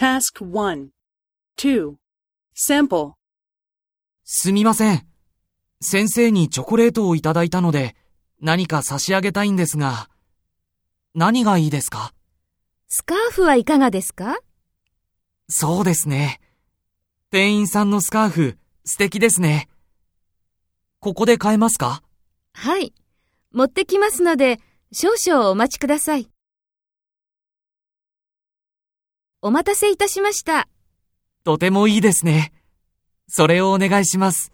Task 1. 2. Sample. すみません。先生にチョコレートをいただいたので、何か差し上げたいんですが、何がいいですか？スカーフはいかがですか？そうですね。店員さんのスカーフ、素敵ですね。ここで買えますか？はい。持ってきますので、少々お待ちください。お待たせいたしました。とてもいいですね。それをお願いします。